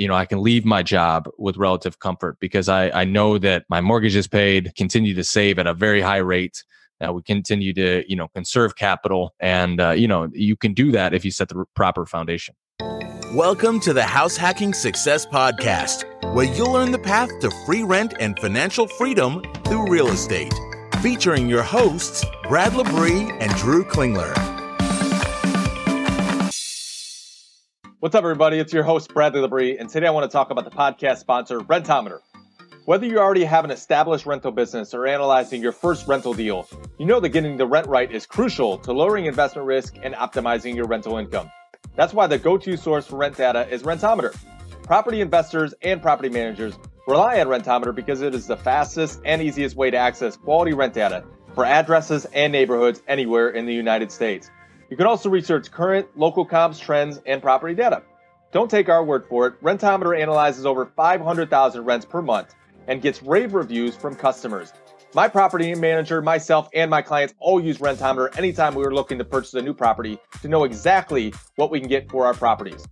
you know, I can leave my job with relative comfort because I, I know that my mortgage is paid, continue to save at a very high rate. Uh, we continue to, you know, conserve capital. And, uh, you know, you can do that if you set the proper foundation. Welcome to the House Hacking Success Podcast, where you'll learn the path to free rent and financial freedom through real estate. Featuring your hosts, Brad Labrie and Drew Klingler. What's up, everybody? It's your host, Bradley Labrie, and today I want to talk about the podcast sponsor, Rentometer. Whether you already have an established rental business or analyzing your first rental deal, you know that getting the rent right is crucial to lowering investment risk and optimizing your rental income. That's why the go to source for rent data is Rentometer. Property investors and property managers rely on Rentometer because it is the fastest and easiest way to access quality rent data for addresses and neighborhoods anywhere in the United States. You can also research current local comps, trends, and property data. Don't take our word for it. Rentometer analyzes over 500,000 rents per month and gets rave reviews from customers. My property manager, myself, and my clients all use Rentometer anytime we are looking to purchase a new property to know exactly what we can get for our properties.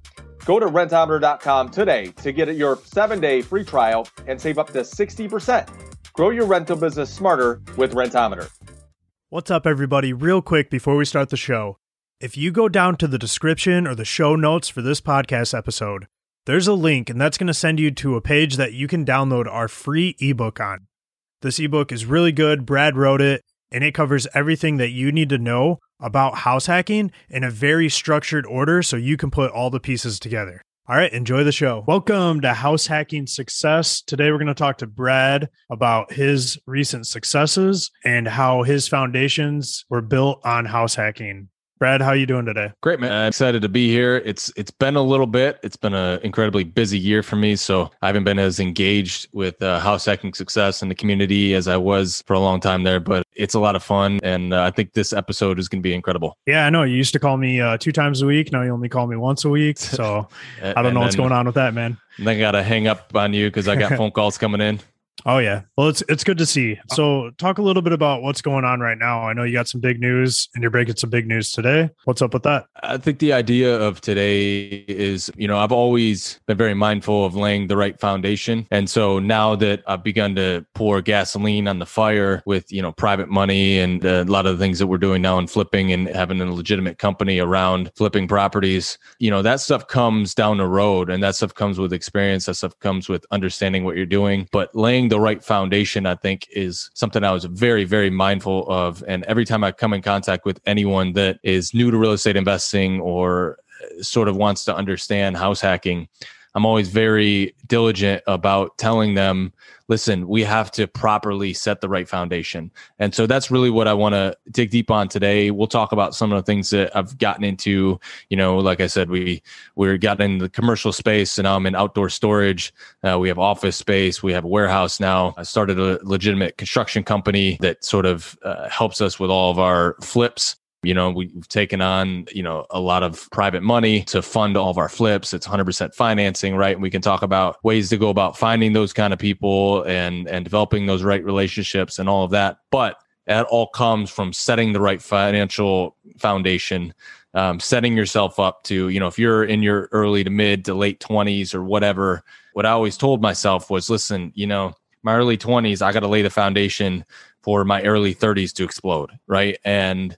Go to rentometer.com today to get your seven day free trial and save up to 60%. Grow your rental business smarter with Rentometer. What's up, everybody? Real quick before we start the show. If you go down to the description or the show notes for this podcast episode, there's a link, and that's going to send you to a page that you can download our free ebook on. This ebook is really good. Brad wrote it, and it covers everything that you need to know about house hacking in a very structured order so you can put all the pieces together. All right, enjoy the show. Welcome to House Hacking Success. Today we're going to talk to Brad about his recent successes and how his foundations were built on house hacking. Brad, how are you doing today? Great, man. I'm excited to be here. It's it's been a little bit. It's been an incredibly busy year for me, so I haven't been as engaged with uh, house hacking success in the community as I was for a long time there. But it's a lot of fun, and uh, I think this episode is going to be incredible. Yeah, I know. You used to call me uh, two times a week. Now you only call me once a week. So I don't know what's going on with that, man. Then I got to hang up on you because I got phone calls coming in. Oh yeah. Well, it's it's good to see. Uh, so, talk a little bit about what's going on right now. I know you got some big news and you're breaking some big news today. What's up with that? I think the idea of today is, you know, I've always been very mindful of laying the right foundation. And so now that I've begun to pour gasoline on the fire with, you know, private money and uh, a lot of the things that we're doing now in flipping and having a legitimate company around flipping properties, you know, that stuff comes down the road and that stuff comes with experience. That stuff comes with understanding what you're doing. But laying the right foundation, I think, is something I was very, very mindful of. And every time I come in contact with anyone that is new to real estate investing or uh, sort of wants to understand house hacking, I'm always very diligent about telling them, listen, we have to properly set the right foundation. And so that's really what I want to dig deep on today. We'll talk about some of the things that I've gotten into. You know, like I said, we we got in the commercial space, and now I'm in outdoor storage. Uh, we have office space. We have a warehouse now. I started a legitimate construction company that sort of uh, helps us with all of our flips you know, we've taken on, you know, a lot of private money to fund all of our flips. It's 100% financing, right? And we can talk about ways to go about finding those kind of people and and developing those right relationships and all of that. But that all comes from setting the right financial foundation, um, setting yourself up to, you know, if you're in your early to mid to late 20s or whatever, what I always told myself was, listen, you know, my early 20s, I got to lay the foundation for my early 30s to explode, right? And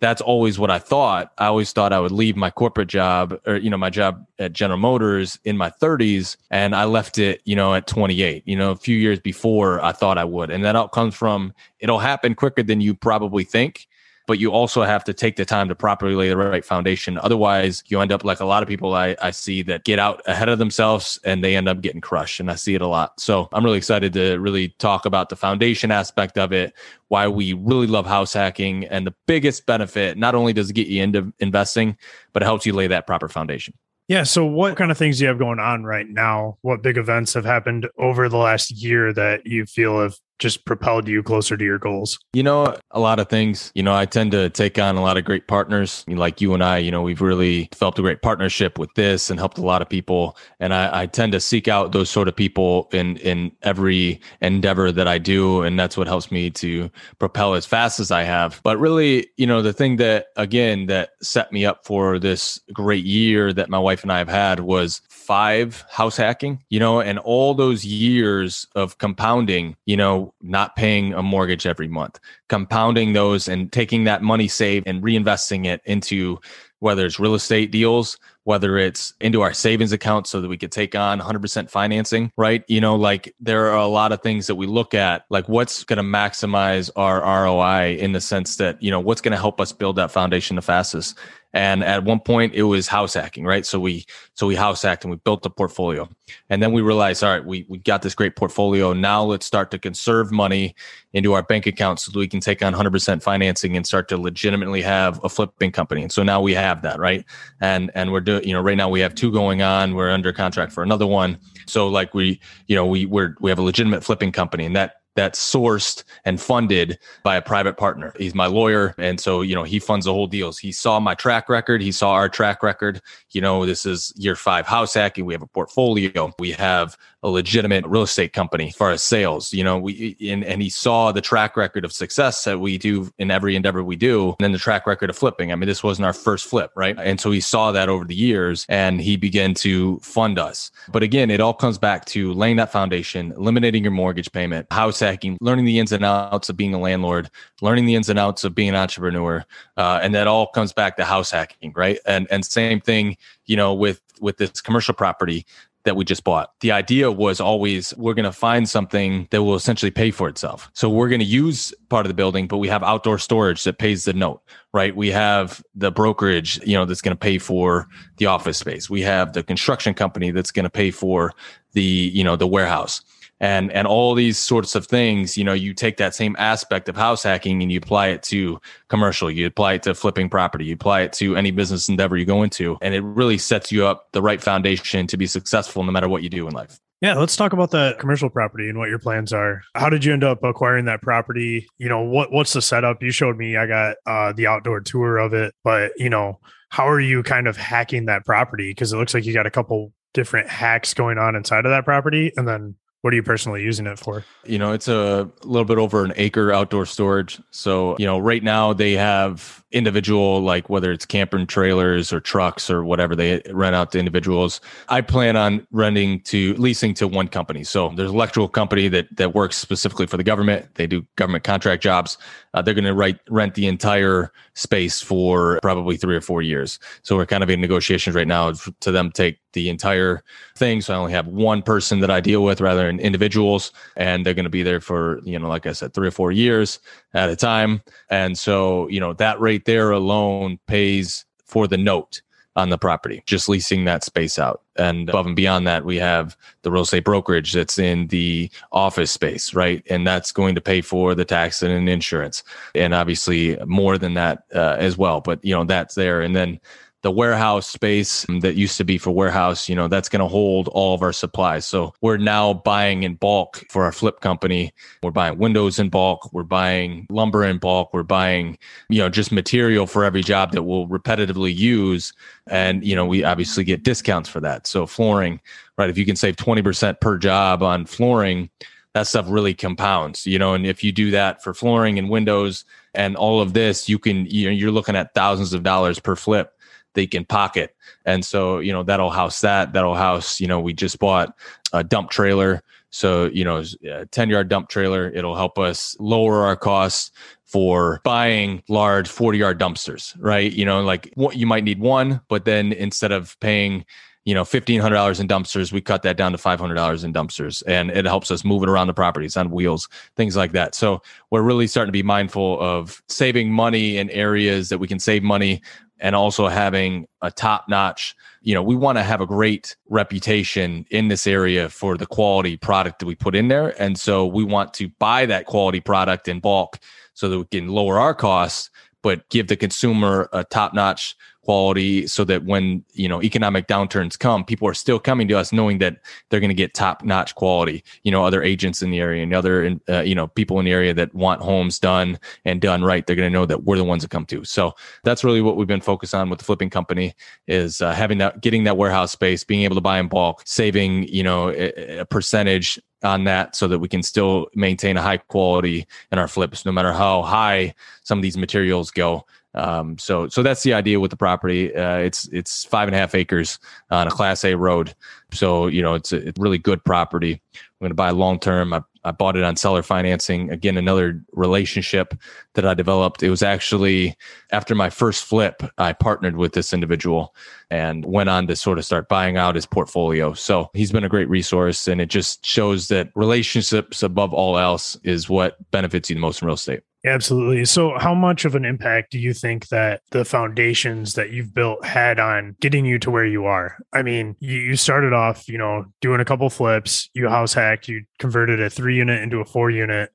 that's always what I thought. I always thought I would leave my corporate job or, you know, my job at General Motors in my 30s. And I left it, you know, at 28, you know, a few years before I thought I would. And that all comes from it'll happen quicker than you probably think but you also have to take the time to properly lay the right foundation. Otherwise, you end up like a lot of people I, I see that get out ahead of themselves and they end up getting crushed. And I see it a lot. So I'm really excited to really talk about the foundation aspect of it, why we really love house hacking, and the biggest benefit. Not only does it get you into investing, but it helps you lay that proper foundation. Yeah. So, what kind of things do you have going on right now? What big events have happened over the last year that you feel have just propelled you closer to your goals? You know, a lot of things. You know, I tend to take on a lot of great partners like you and I. You know, we've really developed a great partnership with this and helped a lot of people. And I, I tend to seek out those sort of people in in every endeavor that I do, and that's what helps me to propel as fast as I have. But really, you know, the thing that again that set me up for this great year that my wife and I have had was five house hacking. You know, and all those years of compounding. You know, not paying a mortgage every month, compounding those and taking that money saved and reinvesting it into whether it's real estate deals, whether it's into our savings account so that we could take on 100% financing, right? You know, like there are a lot of things that we look at, like what's going to maximize our ROI in the sense that, you know, what's going to help us build that foundation the fastest. And at one point it was house hacking, right? So we so we house hacked and we built a portfolio. And then we realized, all right, we we got this great portfolio. Now let's start to conserve money into our bank account so that we can take on 100% financing and start to legitimately have a flipping company. And so now we have that, right? And and we're doing, you know, right now we have two going on. We're under contract for another one. So like we, you know, we we're we have a legitimate flipping company and that that's sourced and funded by a private partner. He's my lawyer. And so, you know, he funds the whole deals. He saw my track record. He saw our track record. You know, this is year five house hacking. We have a portfolio. We have a legitimate real estate company as far as sales. You know, we and, and he saw the track record of success that we do in every endeavor we do, and then the track record of flipping. I mean, this wasn't our first flip, right? And so he saw that over the years and he began to fund us. But again, it all comes back to laying that foundation, eliminating your mortgage payment, house hacking, learning the ins and outs of being a landlord, learning the ins and outs of being an entrepreneur, uh, and that all comes back to house hacking, right? And and same thing, you know, with with this commercial property that we just bought. The idea was always we're going to find something that will essentially pay for itself. So we're going to use part of the building, but we have outdoor storage that pays the note, right? We have the brokerage, you know, that's going to pay for the office space. We have the construction company that's going to pay for the, you know, the warehouse and and all these sorts of things you know you take that same aspect of house hacking and you apply it to commercial you apply it to flipping property you apply it to any business endeavor you go into and it really sets you up the right foundation to be successful no matter what you do in life yeah, let's talk about that commercial property and what your plans are. How did you end up acquiring that property? You know, what what's the setup? You showed me I got uh the outdoor tour of it, but you know, how are you kind of hacking that property because it looks like you got a couple different hacks going on inside of that property and then what are you personally using it for? You know, it's a little bit over an acre outdoor storage. So, you know, right now they have individual, like whether it's camper trailers or trucks or whatever they rent out to individuals. I plan on renting to leasing to one company. So there's an electrical company that that works specifically for the government. They do government contract jobs. Uh, they're going to write rent the entire space for probably three or four years. So we're kind of in negotiations right now to them take the entire thing. So I only have one person that I deal with rather than individuals, and they're going to be there for you know, like I said, three or four years at a time. And so you know that rate there alone pays for the note on the property, just leasing that space out. And above and beyond that, we have the real estate brokerage that's in the office space, right? And that's going to pay for the tax and insurance, and obviously more than that uh, as well. But you know that's there, and then the warehouse space that used to be for warehouse, you know, that's going to hold all of our supplies. So we're now buying in bulk for our flip company. We're buying windows in bulk. We're buying lumber in bulk. We're buying, you know, just material for every job that we'll repetitively use. And, you know, we obviously get discounts for that. So flooring, right? If you can save 20% per job on flooring, that stuff really compounds, you know, and if you do that for flooring and windows and all of this, you can, you know, you're looking at thousands of dollars per flip they can pocket. And so, you know, that'll house that. That'll house, you know, we just bought a dump trailer. So, you know, a 10 yard dump trailer, it'll help us lower our costs for buying large 40 yard dumpsters, right? You know, like what you might need one, but then instead of paying, you know, fifteen hundred dollars in dumpsters, we cut that down to five hundred dollars in dumpsters, and it helps us move it around the properties on wheels, things like that. So we're really starting to be mindful of saving money in areas that we can save money and also having a top notch you know we want to have a great reputation in this area for the quality product that we put in there. And so we want to buy that quality product in bulk so that we can lower our costs but give the consumer a top notch quality so that when you know economic downturns come people are still coming to us knowing that they're going to get top notch quality. You know other agents in the area and other uh, you know people in the area that want homes done and done right they're going to know that we're the ones that come to so that's really what we've been focused on with the flipping company is uh, having that getting that warehouse space being able to buy in bulk saving you know a, a percentage on that so that we can still maintain a high quality in our flips no matter how high some of these materials go um, so so that's the idea with the property uh, it's it's five and a half acres on a class a road so you know it's a, it's really good property i'm going to buy long term I, I bought it on seller financing again another relationship that i developed it was actually after my first flip i partnered with this individual and went on to sort of start buying out his portfolio. So he's been a great resource. And it just shows that relationships above all else is what benefits you the most in real estate. Absolutely. So, how much of an impact do you think that the foundations that you've built had on getting you to where you are? I mean, you, started off, you know, doing a couple flips, you house hacked, you converted a three unit into a four unit.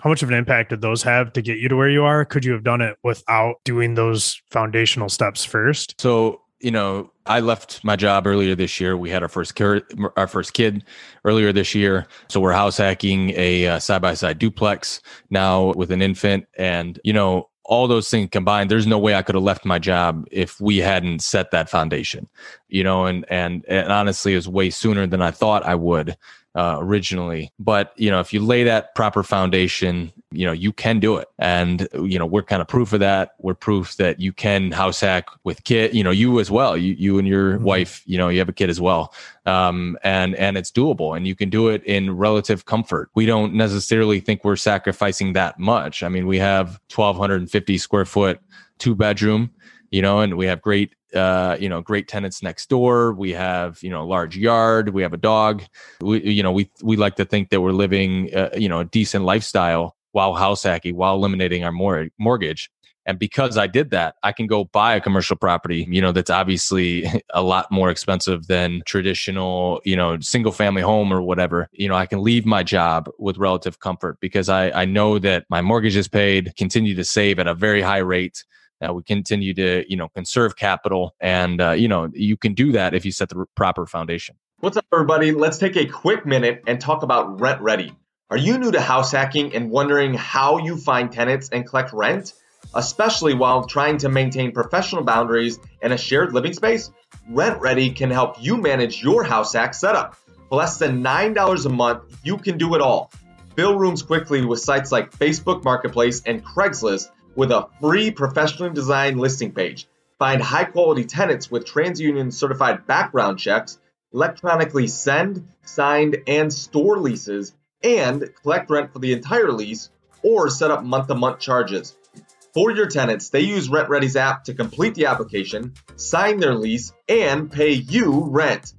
How much of an impact did those have to get you to where you are? Could you have done it without doing those foundational steps first? So, you know, I left my job earlier this year. We had our first kid, our first kid earlier this year. So we're house hacking a side by side duplex now with an infant. And, you know, all those things combined, there's no way I could have left my job if we hadn't set that foundation, you know, and, and, and honestly, it was way sooner than I thought I would uh, originally. But you know, if you lay that proper foundation, you know you can do it, and you know we're kind of proof of that. We're proof that you can house hack with kid. You know, you as well. You you and your mm-hmm. wife. You know, you have a kid as well, um, and and it's doable, and you can do it in relative comfort. We don't necessarily think we're sacrificing that much. I mean, we have 1,250 square foot two bedroom you know, and we have great, uh, you know, great tenants next door. We have, you know, large yard. We have a dog. We, you know, we we like to think that we're living, uh, you know, a decent lifestyle while house hacking, while eliminating our mor- mortgage. And because I did that, I can go buy a commercial property, you know, that's obviously a lot more expensive than traditional, you know, single family home or whatever. You know, I can leave my job with relative comfort because I, I know that my mortgage is paid, continue to save at a very high rate uh, we continue to, you know, conserve capital, and uh, you know, you can do that if you set the proper foundation. What's up, everybody? Let's take a quick minute and talk about RentRedi. Are you new to house hacking and wondering how you find tenants and collect rent, especially while trying to maintain professional boundaries and a shared living space? RentRedi can help you manage your house hack setup. For less than $9 a month, you can do it all. Fill rooms quickly with sites like Facebook Marketplace and Craigslist with a free professionally designed listing page. Find high quality tenants with TransUnion certified background checks, electronically send, signed, and store leases, and collect rent for the entire lease or set up month to month charges. For your tenants, they use RentRedi's app to complete the application, sign their lease, and pay you rent.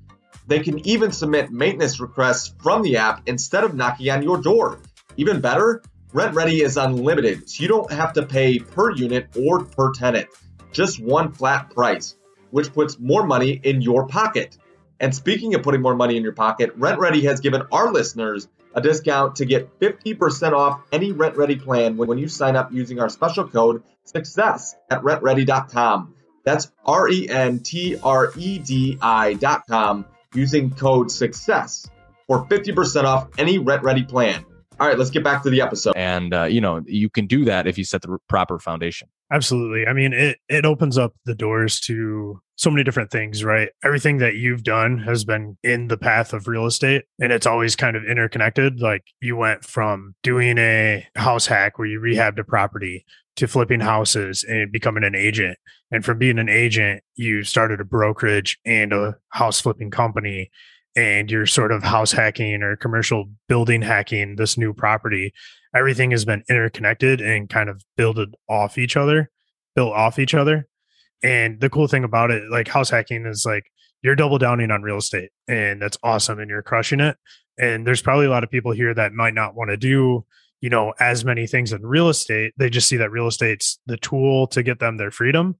They can even submit maintenance requests from the app instead of knocking on your door. Even better, RentRedi is unlimited, so you don't have to pay per unit or per tenant, just one flat price, which puts more money in your pocket. And speaking of putting more money in your pocket, RentRedi has given our listeners a discount to get 50% off any RentRedi plan when you sign up using our special code SUCCESS at rentredi.com. That's R E N T R E D I.com using code SUCCESS for 50% off any RentRedi plan. All right, let's get back to the episode. And uh, you know, you can do that if you set the proper foundation. Absolutely. I mean, it it opens up the doors to so many different things, right? Everything that you've done has been in the path of real estate and it's always kind of interconnected. Like you went from doing a house hack where you rehabbed a property to flipping houses and becoming an agent. And from being an agent, you started a brokerage and a house flipping company and you're sort of house hacking or commercial building hacking this new property, everything has been interconnected and kind of builded off each other, built off each other. And the cool thing about it, like house hacking, is like you're double downing on real estate, and that's awesome, and you're crushing it. And there's probably a lot of people here that might not want to do, you know, as many things in real estate. They just see that real estate's the tool to get them their freedom.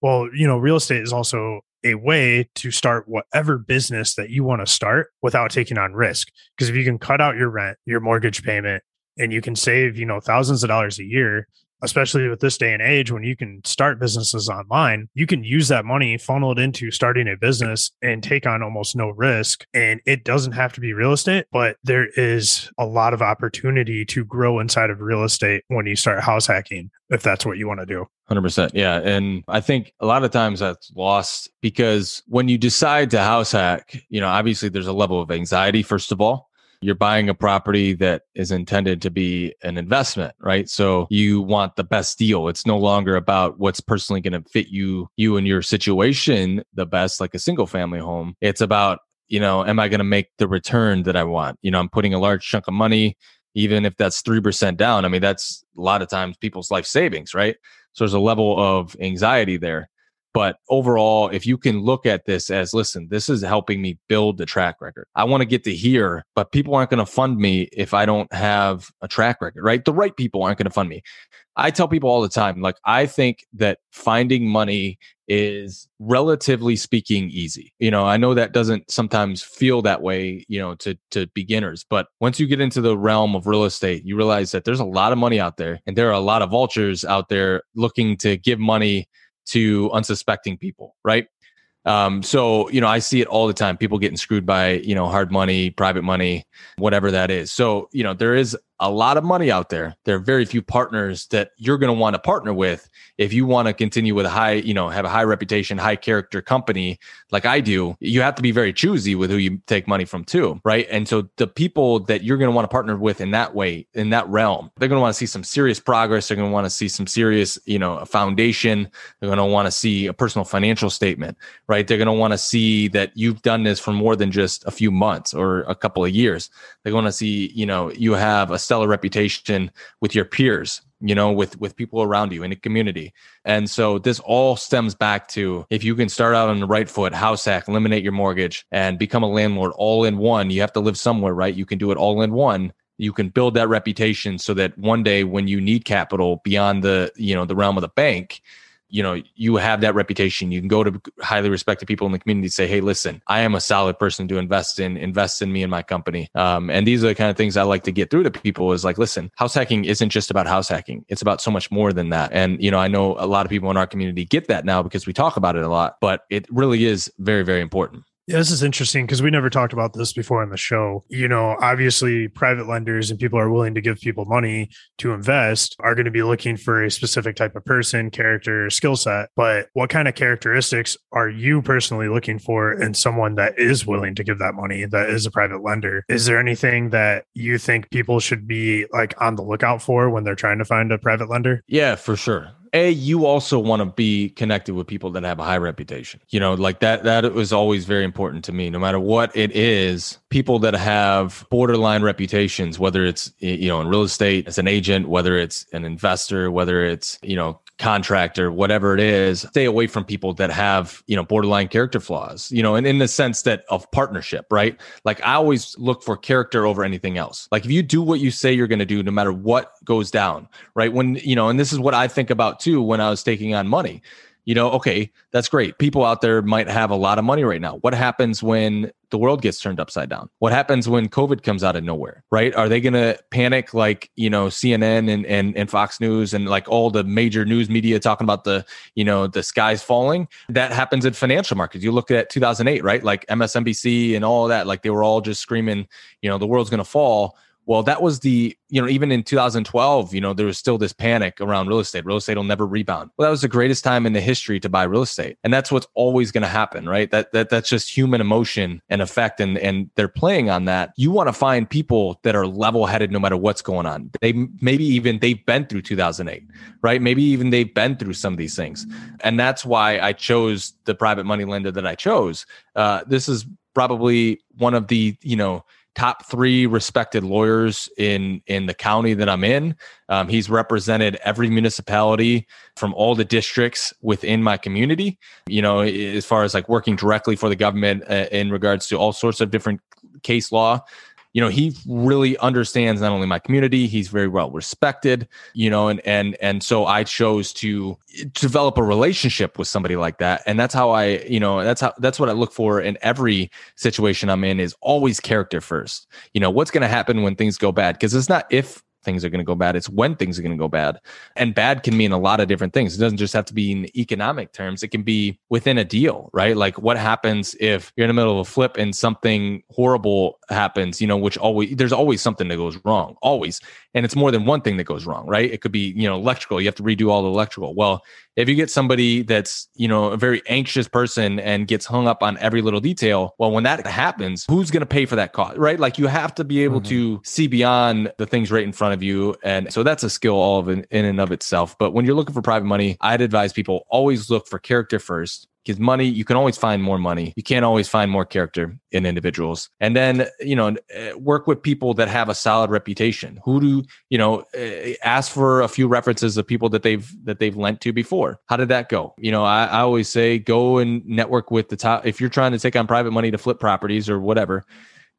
Well, you know, real estate is also a way to start whatever business that you want to start without taking on risk. Because if you can cut out your rent, your mortgage payment, and you can save, you know, thousands of dollars a year, especially with this day and age when you can start businesses online, you can use that money, funnel it into starting a business and take on almost no risk. And it doesn't have to be real estate, but there is a lot of opportunity to grow inside of real estate when you start house hacking, if that's what you want to do. 100%. Yeah. And I think a lot of times that's lost because when you decide to house hack, you know, obviously there's a level of anxiety, first of all. You're buying a property that is intended to be an investment, right? So you want the best deal. It's no longer about what's personally going to fit you, you and your situation the best, like a single family home. It's about, you know, am I going to make the return that I want? You know, I'm putting a large chunk of money, even if that's 3% down. I mean, that's a lot of times people's life savings, right? So there's a level of anxiety there. But overall, if you can look at this as, listen, this is helping me build the track record. I want to get to here, but people aren't going to fund me if I don't have a track record, right? The right people aren't going to fund me. I tell people all the time, like, I think that finding money is relatively speaking easy. You know, I know that doesn't sometimes feel that way, you know, to to beginners, but once you get into the realm of real estate, you realize that there's a lot of money out there and there are a lot of vultures out there looking to give money to unsuspecting people, right? Um, so you know, I see it all the time. People getting screwed by you know hard money, private money, whatever that is. So you know, there is a lot of money out there. There are very few partners that you're going to want to partner with if you want to continue with a high, you know, have a high reputation, high character company like I do. You have to be very choosy with who you take money from too, right? And so the people that you're going to want to partner with in that way, in that realm, they're going to want to see some serious progress. They're going to want to see some serious, you know, a foundation. They're going to want to see a personal financial statement, right? They're going to want to see that you've done this for more than just a few months or a couple of years. They're going to see, you know, you have a stellar reputation with your peers you know with with people around you in a community. And so this all stems back to if you can start out on the right foot house hack eliminate your mortgage and become a landlord all in one you have to live somewhere right? You can do it all in one. You can build that reputation so that one day when you need capital beyond the you know the realm of the bank you know you have that reputation. You can go to highly respected people in the community and say hey listen i am a solid person to invest in invest in me and my company. Um, and these are the kind of things i like to get through to people is like listen house hacking isn't just about house hacking. It's about so much more than that. And you know i know a lot of people in our community get that now because we talk about it a lot but it really is very very important yeah, this is interesting because we never talked about this before in the show. You know, obviously, private lenders and people are willing to give people money to invest are going to be looking for a specific type of person, character, skill set. But what kind of characteristics are you personally looking for in someone that is willing to give that money, that is a private lender? Is there anything that you think people should be like on the lookout for when they're trying to find a private lender? Yeah, for sure a you also want to be connected with people that have a high reputation you know like that that was always very important to me. No matter what it is people that have borderline reputations whether it's you know in real estate as an agent whether it's an investor whether it's you know contractor, whatever it is, stay away from people that have, you know, borderline character flaws, you know, and in the sense that of partnership, right? Like I always look for character over anything else. Like if you do what you say you're going to do, no matter what goes down, right? When, you know, and this is what I think about too when I was taking on money you know, okay, that's great. People out there might have a lot of money right now. What happens when the world gets turned upside down? What happens when COVID comes out of nowhere, right? Are they going to panic like, you know, CNN and, and, and Fox News and like all the major news media talking about the, you know, the skies falling? That happens in financial markets. You look at 2008, right? Like MSNBC and all that, like they were all just screaming, you know, the world's going to fall well, that was the, you know, even in 2012, you know, there was still this panic around real estate. Real estate will never rebound. Well, that was the greatest time in the history to buy real estate. And that's what's always going to happen, right? That, that that's just human emotion and effect. And, and they're playing on that. You want to find people that are level headed no matter what's going on. They maybe even they've been through 2008, right? Maybe even they've been through some of these things. And that's why I chose the private money lender that I chose. Uh, this is probably one of the, you know, top three respected lawyers in in the county that I'm in. Um, he's represented every municipality from all the districts within my community. You know, as far as like working directly for the government uh, in regards to all sorts of different case law you know he really understands not only my community he's very well respected you know and and and so i chose to develop a relationship with somebody like that and that's how i you know that's how that's what i look for in every situation i'm in is always character first you know what's going to happen when things go bad because it's not if things are going to go bad. It's when things are going to go bad. And bad can mean a lot of different things. It doesn't just have to be in economic terms. It can be within a deal, right? Like what happens if you're in the middle of a flip and something horrible happens, you know, which always, there's always something that goes wrong, always. And it's more than one thing that goes wrong, right? It could be, you know, electrical. You have to redo all the electrical. Well, if you get somebody that's, you know, a very anxious person and gets hung up on every little detail, well, when that happens, who's going to pay for that cost, right? Like you have to be able mm-hmm. to see beyond the things right in front of you. And so that's a skill all of in, in and of itself. But when you're looking for private money, I'd advise people always look for character first because money you can always find more money. You can't always find more character in individuals. And then you know eh, work with people that have a solid reputation. Who do you know eh, ask for a few references of people that they've that they've lent to before. How did that go? You know I, I always say go and network with the top if you're trying to take on private money to flip properties or whatever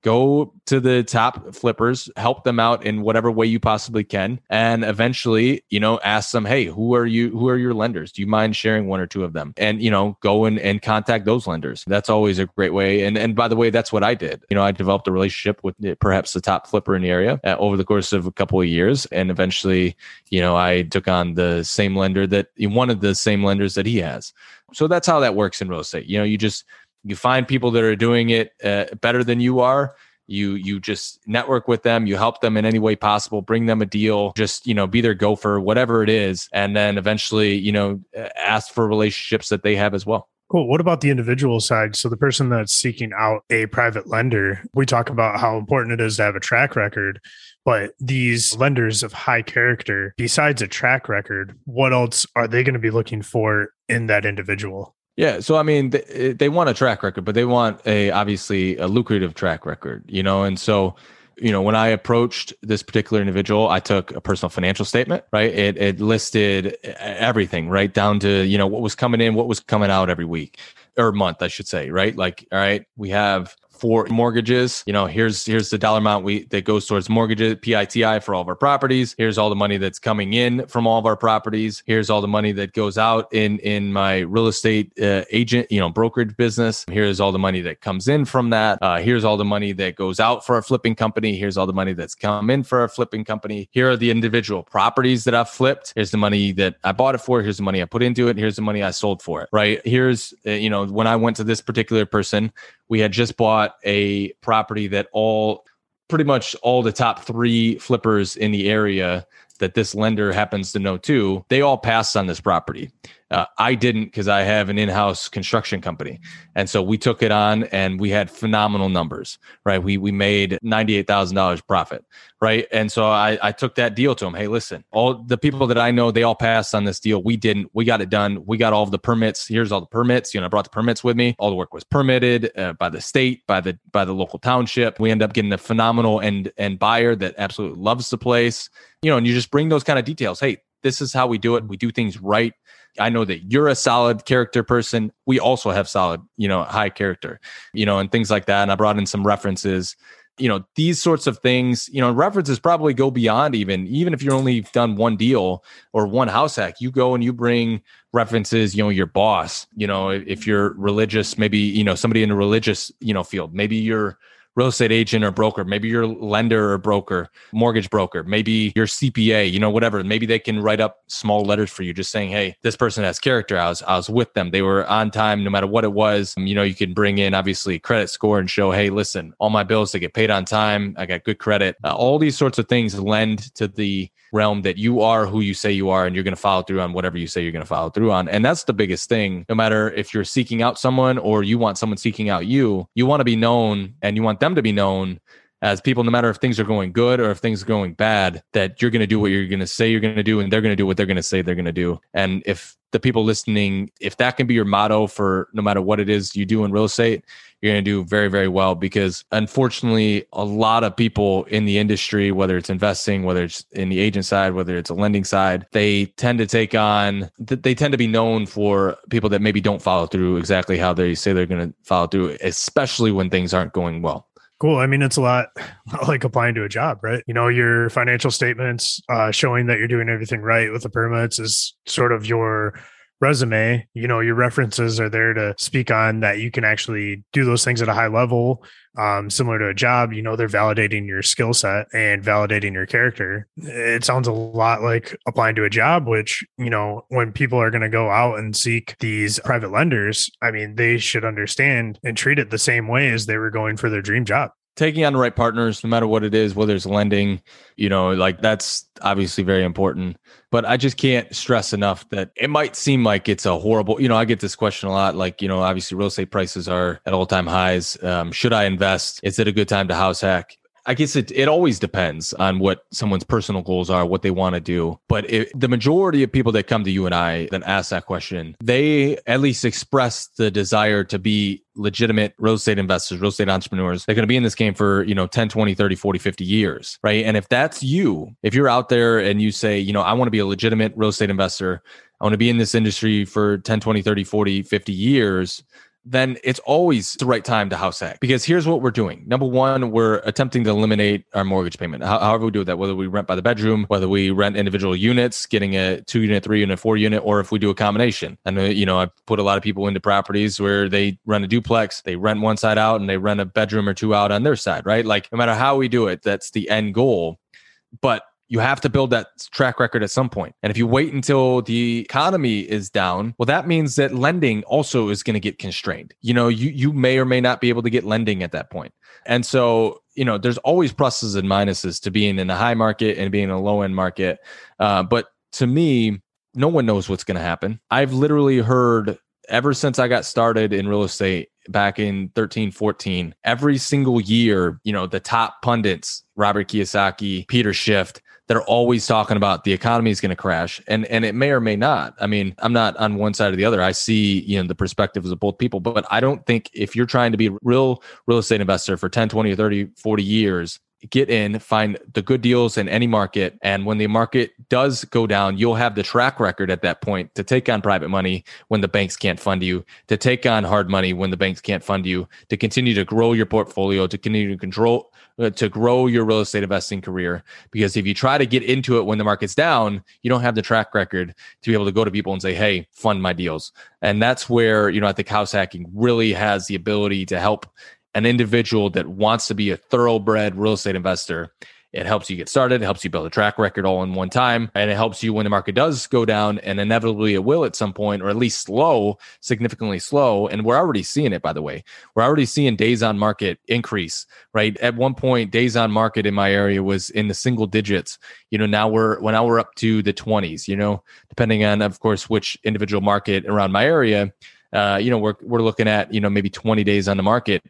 go to the top flippers, help them out in whatever way you possibly can, and eventually, you know, ask them, hey, who are you? Who are your lenders? Do you mind sharing one or two of them? And you know, go and, and contact those lenders. That's always a great way. And and by the way, that's what I did. You know, I developed a relationship with perhaps the top flipper in the area uh, over the course of a couple of years, and eventually, you know, I took on the same lender that one of the same lenders that he has. So that's how that works in real estate. You know, you just you find people that are doing it uh, better than you are you you just network with them you help them in any way possible bring them a deal just you know be their gopher whatever it is and then eventually you know ask for relationships that they have as well Cool. What about the individual side? So, the person that's seeking out a private lender, we talk about how important it is to have a track record. But these lenders of high character, besides a track record, what else are they going to be looking for in that individual? Yeah, so I mean, they, eh, they want a track record, but they want a obviously a lucrative track record, you know. And so, you know, when I approached this particular individual, I took a personal financial statement, right? It it listed everything, right down to you know what was coming in, what was coming out every week or month, I should say, right? Like, all right, we have for mortgages. You know, here's here's the dollar amount we that goes towards mortgages, PITI for all of our properties. Here's all the money that's coming in from all of our properties. Here's all the money that goes out in in my real estate uh, agent, you know, brokerage business. Here's all the money that comes in from that. Uh, here's all the money that goes out for our flipping company. Here's all the money that's come in for our flipping company. Here are the individual properties that I've flipped. Here's the money that I bought it for. Here's the money I put into it. Here's the money I sold for it. Right. Here's uh, you know when I went to this particular person, we had just bought a property that all pretty much all the top three flippers in the area that this lender happens to know too, they all passed on this property. Uh, I didn't because I have an in-house construction company, and so we took it on, and we had phenomenal numbers. Right, we we made ninety-eight thousand dollars profit. Right, and so I I took that deal to him. Hey, listen, all the people that I know, they all passed on this deal. We didn't. We got it done. We got all the permits. Here's all the permits. You know, I brought the permits with me. All the work was permitted uh, by the state, by the by the local township. We end up getting a phenomenal and and buyer that absolutely loves the place. You know, and you just bring those kind of details. Hey, this is how we do it. We do things right. I know that you're a solid character person. We also have solid, you know, high character, you know, and things like that. And I brought in some references, you know, these sorts of things, you know, references probably go beyond even, even if you're only done one deal or one house hack, you go and you bring references, you know, your boss, you know, if you're religious, maybe, you know, somebody in a religious, you know, field, maybe you're, real estate agent or broker, maybe your lender or broker, mortgage broker, maybe your CPA, you know, whatever. Maybe they can write up small letters for you just saying, Hey, this person has character. I was, I was with them. They were on time no matter what it was. You know, you can bring in obviously credit score and show, Hey, listen, all my bills, they get paid on time. I got good credit. Uh, all these sorts of things lend to the realm that you are who you say you are and you're going to follow through on whatever you say you're going to follow through on. And that's the biggest thing. No matter if you're seeking out someone or you want someone seeking out you, you want to be known and you want them to be known as people, no matter if things are going good or if things are going bad, that you're going to do what you're going to say you're going to do and they're going to do what they're going to say they're going to do. And if the people listening, if that can be your motto for no matter what it is you do in real estate, you're going to do very, very well because unfortunately, a lot of people in the industry, whether it's investing, whether it's in the agent side, whether it's a lending side, they tend to take on, they tend to be known for people that maybe don't follow through exactly how they say they're going to follow through, especially when things aren't going well. Cool. I mean, it's a lot like applying to a job, right? You know, your financial statements uh, showing that you're doing everything right with the permits is sort of your resume, you know, your references are there to speak on that you can actually do those things at a high level. Um, similar to a job, you know, they're validating your skill set and validating your character. It sounds a lot like applying to a job, which, you know, when people are going to go out and seek these private lenders, I mean, they should understand and treat it the same way as they were going for their dream job taking on the right partners no matter what it is whether it's lending you know like that's obviously very important. But i just can't stress enough that it might seem like it's a horrible you know i get this question a lot like you know obviously real estate prices are at all-time highs. Um, should i invest? Is it a good time to house hack I guess it, it always depends on what someone's personal goals are, what they want to do. But it, the majority of people that come to you and I that ask that question, they at least express the desire to be legitimate real estate investors, real estate entrepreneurs. They're going to be in this game for, you know, 10, 20, 30, 40, 50 years, right? And if that's you, if you're out there and you say, you know, I want to be a legitimate real estate investor, I want to be in this industry for 10, 20, 30, 40, 50 years, then it's always the right time to house hack because here's what we're doing. Number one, we're attempting to eliminate our mortgage payment. however, we do that, whether we rent by the bedroom, whether we rent individual units, getting a two unit, three unit, four unit, or if we do a combination. And, uh, you know, I put a lot of people into properties where they rent a duplex, they rent one side out and they rent a bedroom or two out on their side, right? Like, no matter how we do it, that's the end goal. But you have to build that track record at some point. And if you wait until the economy is down, well, that means that lending also is going to get constrained. You know, you you may or may not be able to get lending at that point. And so, you know, there's always pluses and minuses to being in a high market and being in a low end market. Uh, but to me, no one knows what's going to happen. I've literally heard ever since I got started in real estate back in 13, 14, every single year, you know, the top pundits, Robert Kiyosaki, Peter Schiff, that are always talking about the economy is going to crash and and it may or may not. I mean i'm not on one side or the other. I see you know the perspectives of both people but i don't think if you're trying to be real real estate investor for 10 20 or 30 40 years get in, find the good deals in any market. And when the market does go down, you'll have the track record at that point to take on private money when the banks can't fund you, to take on hard money when the banks can't fund you, to continue to grow your portfolio, to continue to control uh, to grow your real estate investing career. Because if you try to get into it when the market's down, you don't have the track record to be able to go to people and say, hey, fund my deals. And that's where, you know, I think house hacking really has the ability to help an individual that wants to be a thoroughbred real estate investor it helps you get started. It helps you build a track record all in one time. And it helps you when the market does go down, and inevitably it will at some point, or at least slow, significantly slow. And we're already seeing it, by the way. We're already seeing days on market increase, right? At one point, days on market in my area was in the single digits. You know, now we're well, now we're up to the 20s, you know, depending on, of course, which individual market around my area. Uh, you know, we're we're looking at, you know, maybe 20 days on the market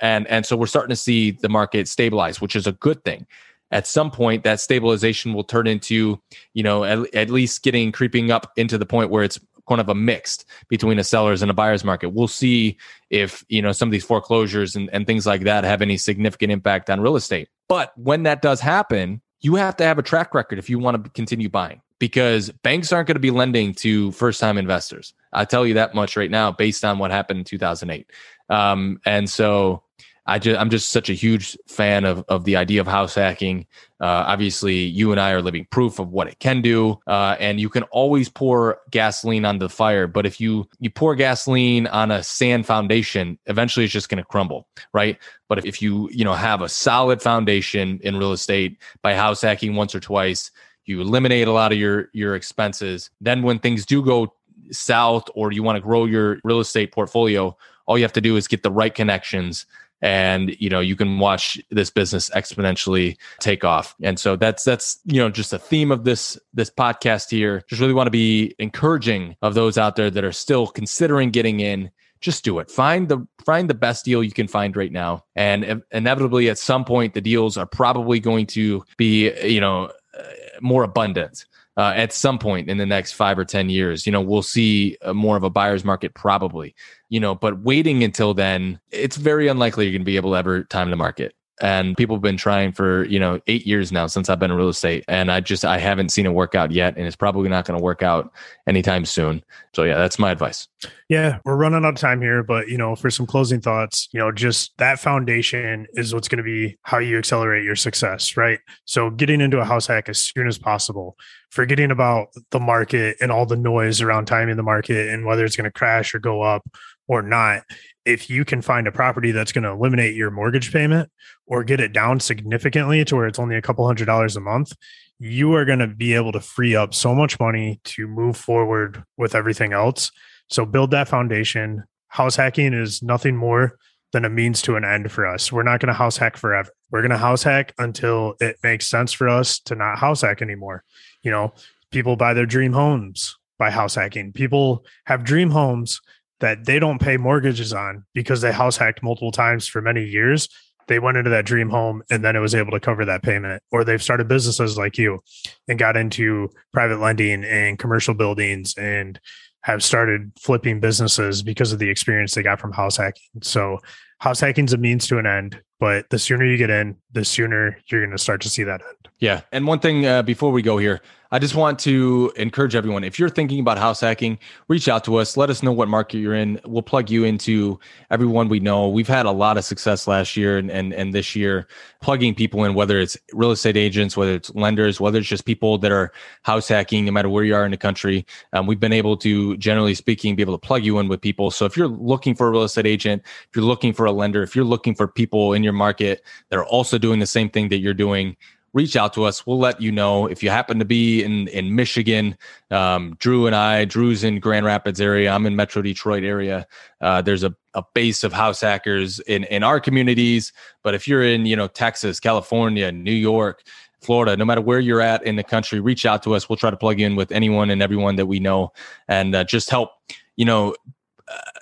and and so we're starting to see the market stabilize which is a good thing at some point that stabilization will turn into you know at, at least getting creeping up into the point where it's kind of a mixed between a seller's and a buyer's market. We'll see if you know some of these foreclosures and, and things like that have any significant impact on real estate. But when that does happen, you have to have a track record if you want to continue buying because banks aren't going to be lending to first time investors. I tell you that much right now based on what happened in 2008. Um, and so I just I'm just such a huge fan of of the idea of house hacking. Uh, obviously, you and I are living proof of what it can do, uh, and you can always pour gasoline on the fire. But if you you pour gasoline on a sand foundation, eventually it's just going to crumble, right? But if, if you you know have a solid foundation in real estate by house hacking once or twice, you eliminate a lot of your your expenses. Then when things do go south, or you want to grow your real estate portfolio, all you have to do is get the right connections and you know you can watch this business exponentially take off. And so that's that's you know just a theme of this this podcast here. Just really want to be encouraging of those out there that are still considering getting in. Just do it. Find the find the best deal you can find right now. And inevitably at some point the deals are probably going to be you know uh, more abundant uh, at some point in the next five or 10 years. You know, we'll see uh, more of a buyer's market probably, you know, but waiting until then, it's very unlikely you're going to be able to ever time the market. And people have been trying for you know eight years now since i've been in real estate and i just i haven't seen it work out yet and it's probably not going to work out anytime soon. So yeah that's my advice. Yeah we're running out of time here but you know for some closing thoughts you know just that foundation is what's going to be how you accelerate your success right? So getting into a house hack as soon as possible forgetting about the market and all the noise around timing the market and whether it's going to crash or go up or not if you can find a property that's going to eliminate your mortgage payment or get it down significantly to where it's only a couple hundred dollars a month, you are going to be able to free up so much money to move forward with everything else. So build that foundation. House hacking is nothing more than a means to an end for us. We're not going to house hack forever. We're going to house hack until it makes sense for us to not house hack anymore. You know, people buy their dream homes by house hacking. People have dream homes that they don't pay mortgages on because they house hacked multiple times for many years. They went into that dream home and then it was able to cover that payment. Or they've started businesses like you and got into private lending and commercial buildings and have started flipping businesses because of the experience they got from house hacking. So house hacking is a means to an end, but the sooner you get in, the sooner you're going to start to see that end. Yeah. And one thing uh, before we go here, I just want to encourage everyone if you're thinking about house hacking, reach out to us. Let us know what market you're in. We'll plug you into everyone we know. We've had a lot of success last year and, and, and this year plugging people in, whether it's real estate agents, whether it's lenders, whether it's just people that are house hacking, no matter where you are in the country. Um, we've been able to, generally speaking, be able to plug you in with people. So if you're looking for a real estate agent, if you're looking for a lender, if you're looking for people in your market that are also doing the same thing that you're doing, reach out to us. We'll let you know if you happen to be in in Michigan. Um, Drew and I, Drew's in Grand Rapids area. I'm in Metro Detroit area. Uh, there's a, a base of house hackers in in our communities. But if you're in you know Texas, California, New York. Florida, no matter where you're at in the country, reach out to us. We'll try to plug in with anyone and everyone that we know and uh, just help, you know,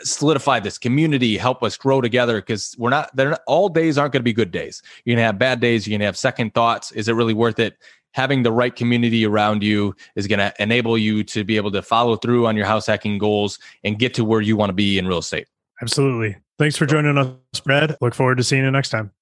solidify this community, help us grow together because we're not they're not, all days aren't going to be good days. You're going to have bad days, you're going to have second thoughts. Is it really worth it? Having the right community around you is going to enable you to be able to follow through on your house hacking goals and get to where you want to be in real estate. Absolutely. Thanks for joining us, Brad. Look forward to seeing you next time.